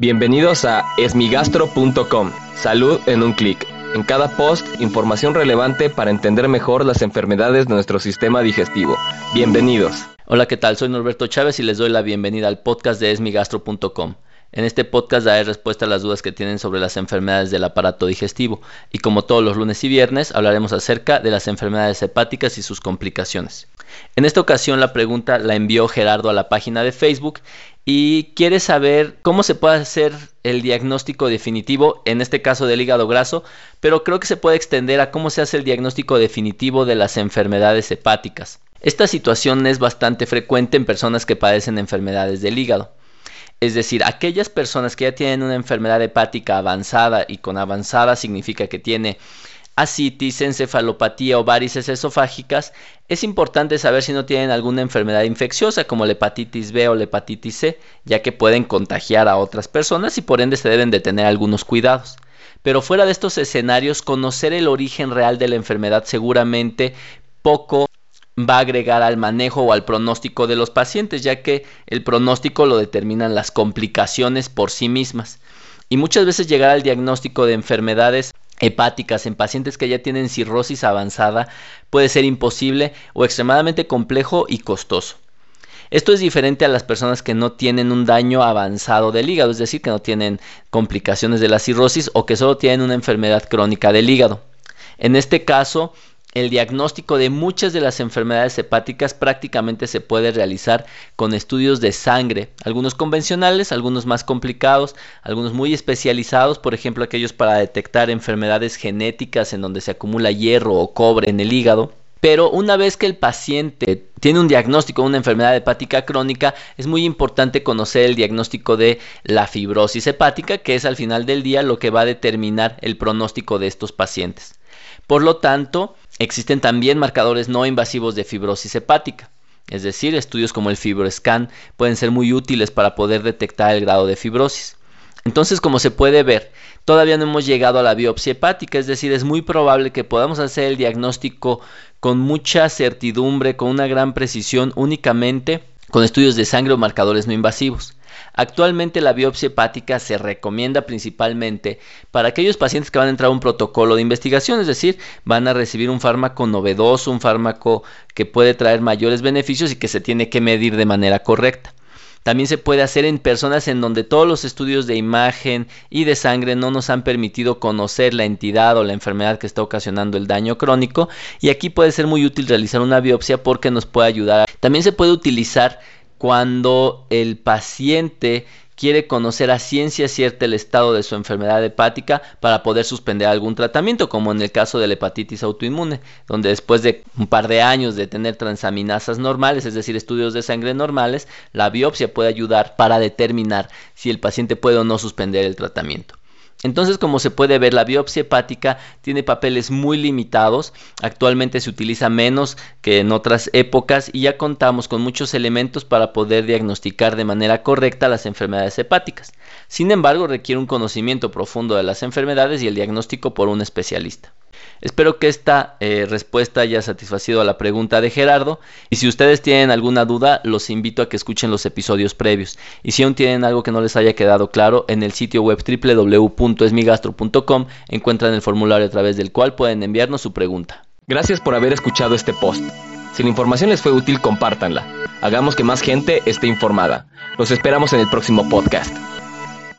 Bienvenidos a esmigastro.com. Salud en un clic. En cada post, información relevante para entender mejor las enfermedades de nuestro sistema digestivo. Bienvenidos. Hola, ¿qué tal? Soy Norberto Chávez y les doy la bienvenida al podcast de esmigastro.com. En este podcast daré respuesta a las dudas que tienen sobre las enfermedades del aparato digestivo y como todos los lunes y viernes hablaremos acerca de las enfermedades hepáticas y sus complicaciones. En esta ocasión la pregunta la envió Gerardo a la página de Facebook y quiere saber cómo se puede hacer el diagnóstico definitivo, en este caso del hígado graso, pero creo que se puede extender a cómo se hace el diagnóstico definitivo de las enfermedades hepáticas. Esta situación es bastante frecuente en personas que padecen enfermedades del hígado. Es decir, aquellas personas que ya tienen una enfermedad hepática avanzada y con avanzada significa que tiene asitis, encefalopatía o varices esofágicas, es importante saber si no tienen alguna enfermedad infecciosa como la hepatitis B o la hepatitis C, ya que pueden contagiar a otras personas y por ende se deben de tener algunos cuidados. Pero fuera de estos escenarios, conocer el origen real de la enfermedad seguramente poco va a agregar al manejo o al pronóstico de los pacientes, ya que el pronóstico lo determinan las complicaciones por sí mismas. Y muchas veces llegar al diagnóstico de enfermedades hepáticas en pacientes que ya tienen cirrosis avanzada puede ser imposible o extremadamente complejo y costoso. Esto es diferente a las personas que no tienen un daño avanzado del hígado, es decir, que no tienen complicaciones de la cirrosis o que solo tienen una enfermedad crónica del hígado. En este caso, el diagnóstico de muchas de las enfermedades hepáticas prácticamente se puede realizar con estudios de sangre, algunos convencionales, algunos más complicados, algunos muy especializados, por ejemplo aquellos para detectar enfermedades genéticas en donde se acumula hierro o cobre en el hígado. Pero una vez que el paciente tiene un diagnóstico de una enfermedad hepática crónica, es muy importante conocer el diagnóstico de la fibrosis hepática, que es al final del día lo que va a determinar el pronóstico de estos pacientes. Por lo tanto, Existen también marcadores no invasivos de fibrosis hepática, es decir, estudios como el FibroScan pueden ser muy útiles para poder detectar el grado de fibrosis. Entonces, como se puede ver, todavía no hemos llegado a la biopsia hepática, es decir, es muy probable que podamos hacer el diagnóstico con mucha certidumbre, con una gran precisión, únicamente con estudios de sangre o marcadores no invasivos. Actualmente la biopsia hepática se recomienda principalmente para aquellos pacientes que van a entrar a un protocolo de investigación, es decir, van a recibir un fármaco novedoso, un fármaco que puede traer mayores beneficios y que se tiene que medir de manera correcta. También se puede hacer en personas en donde todos los estudios de imagen y de sangre no nos han permitido conocer la entidad o la enfermedad que está ocasionando el daño crónico y aquí puede ser muy útil realizar una biopsia porque nos puede ayudar. También se puede utilizar cuando el paciente quiere conocer a ciencia cierta el estado de su enfermedad hepática para poder suspender algún tratamiento, como en el caso de la hepatitis autoinmune, donde después de un par de años de tener transaminasas normales, es decir, estudios de sangre normales, la biopsia puede ayudar para determinar si el paciente puede o no suspender el tratamiento. Entonces, como se puede ver, la biopsia hepática tiene papeles muy limitados. Actualmente se utiliza menos que en otras épocas y ya contamos con muchos elementos para poder diagnosticar de manera correcta las enfermedades hepáticas. Sin embargo, requiere un conocimiento profundo de las enfermedades y el diagnóstico por un especialista. Espero que esta eh, respuesta haya satisfacido a la pregunta de Gerardo y si ustedes tienen alguna duda los invito a que escuchen los episodios previos y si aún tienen algo que no les haya quedado claro en el sitio web www.esmigastro.com encuentran el formulario a través del cual pueden enviarnos su pregunta. Gracias por haber escuchado este post. Si la información les fue útil, compártanla. Hagamos que más gente esté informada. Los esperamos en el próximo podcast.